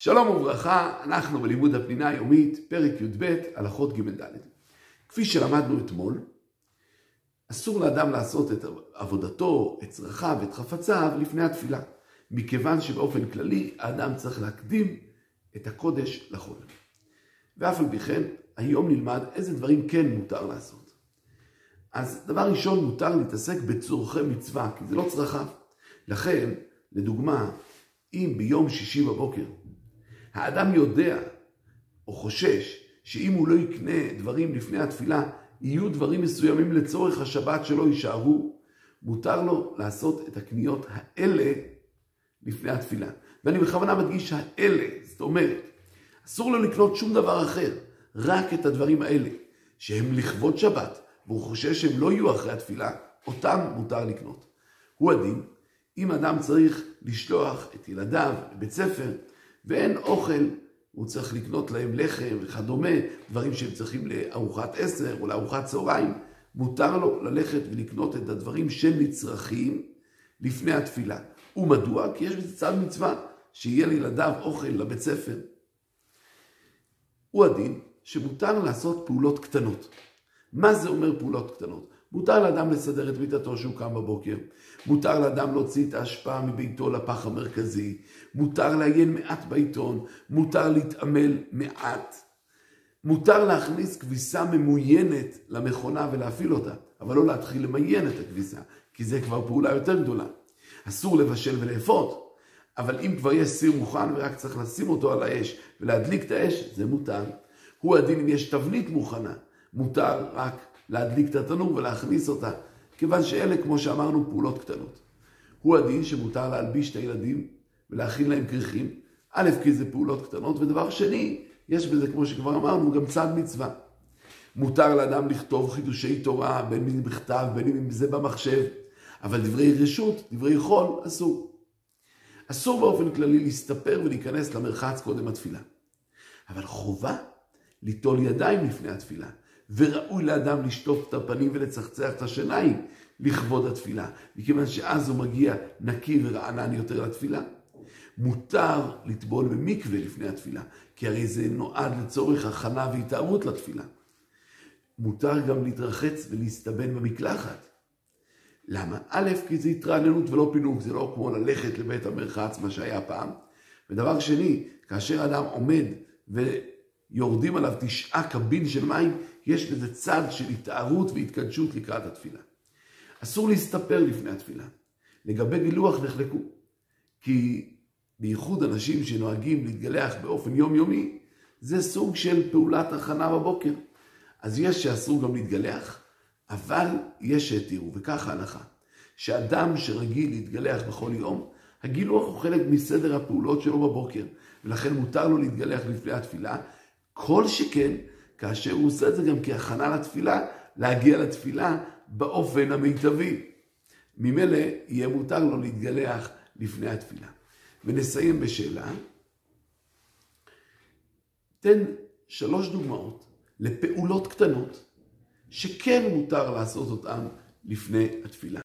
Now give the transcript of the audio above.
שלום וברכה, אנחנו בלימוד הפנינה היומית, פרק י"ב, הלכות ג' ד'. כפי שלמדנו אתמול, אסור לאדם לעשות את עבודתו, את צרכיו, את חפציו, לפני התפילה. מכיוון שבאופן כללי, האדם צריך להקדים את הקודש לחול. ואף על פי כן, היום נלמד איזה דברים כן מותר לעשות. אז דבר ראשון, מותר להתעסק בצורכי מצווה, כי זה לא צרכיו. לכן, לדוגמה, אם ביום שישי בבוקר האדם יודע או חושש שאם הוא לא יקנה דברים לפני התפילה, יהיו דברים מסוימים לצורך השבת שלא יישארו, מותר לו לעשות את הקניות האלה לפני התפילה. ואני בכוונה מדגיש האלה, זאת אומרת, אסור לו לקנות שום דבר אחר, רק את הדברים האלה, שהם לכבוד שבת, והוא חושש שהם לא יהיו אחרי התפילה, אותם מותר לקנות. הוא הדין, אם אדם צריך לשלוח את ילדיו לבית ספר, ואין אוכל, הוא צריך לקנות להם לחם וכדומה, דברים שהם צריכים לארוחת עשר או לארוחת צהריים, מותר לו ללכת ולקנות את הדברים שנצרכים לפני התפילה. ומדוע? כי יש בזה צד מצווה, שיהיה לילדיו אוכל לבית ספר. הוא הדין שמותר לעשות פעולות קטנות. מה זה אומר פעולות קטנות? מותר לאדם לסדר את מיטתו שהוא קם בבוקר, מותר לאדם להוציא את ההשפעה מביתו לפח המרכזי, מותר לעיין מעט בעיתון, מותר להתעמל מעט, מותר להכניס כביסה ממוינת למכונה ולהפעיל אותה, אבל לא להתחיל למיין את הכביסה, כי זה כבר פעולה יותר גדולה. אסור לבשל ולאפות, אבל אם כבר יש סיר מוכן ורק צריך לשים אותו על האש ולהדליק את האש, זה מותר. הוא הדין אם יש תבנית מוכנה, מותר רק להדליק את התנור ולהכניס אותה, כיוון שאלה, כמו שאמרנו, פעולות קטנות. הוא הדין שמותר להלביש את הילדים ולהכין להם כריכים, א', כי זה פעולות קטנות, ודבר שני, יש בזה, כמו שכבר אמרנו, גם צד מצווה. מותר לאדם לכתוב חידושי תורה, בין אם בכתב, בין אם זה במחשב, אבל דברי רשות, דברי חול, אסור. אסור באופן כללי להסתפר ולהיכנס למרחץ קודם התפילה. אבל חובה ליטול ידיים לפני התפילה. וראוי לאדם לשטוף את הפנים ולצחצח את השיניים לכבוד התפילה, מכיוון שאז הוא מגיע נקי ורענן יותר לתפילה. מותר לטבול במקווה לפני התפילה, כי הרי זה נועד לצורך הכנה והתארות לתפילה. מותר גם להתרחץ ולהסתבן במקלחת. למה? א', כי זה התרעננות ולא פינוק, זה לא כמו ללכת לבית המרחץ, מה שהיה פעם. ודבר שני, כאשר אדם עומד ויורדים עליו תשעה קבין של מים, יש בזה צד של התארות והתקדשות לקראת התפילה. אסור להסתפר לפני התפילה. לגבי גילוח נחלקו, כי בייחוד אנשים שנוהגים להתגלח באופן יומיומי, זה סוג של פעולת הכנה בבוקר. אז יש שאסור גם להתגלח, אבל יש שהתירו, וכך ההלכה, שאדם שרגיל להתגלח בכל יום, הגילוח הוא חלק מסדר הפעולות שלו בבוקר, ולכן מותר לו להתגלח לפני התפילה, כל שכן כאשר הוא עושה את זה גם כהכנה לתפילה, להגיע לתפילה באופן המיטבי. ממילא יהיה מותר לו להתגלח לפני התפילה. ונסיים בשאלה. תן שלוש דוגמאות לפעולות קטנות שכן מותר לעשות אותן לפני התפילה.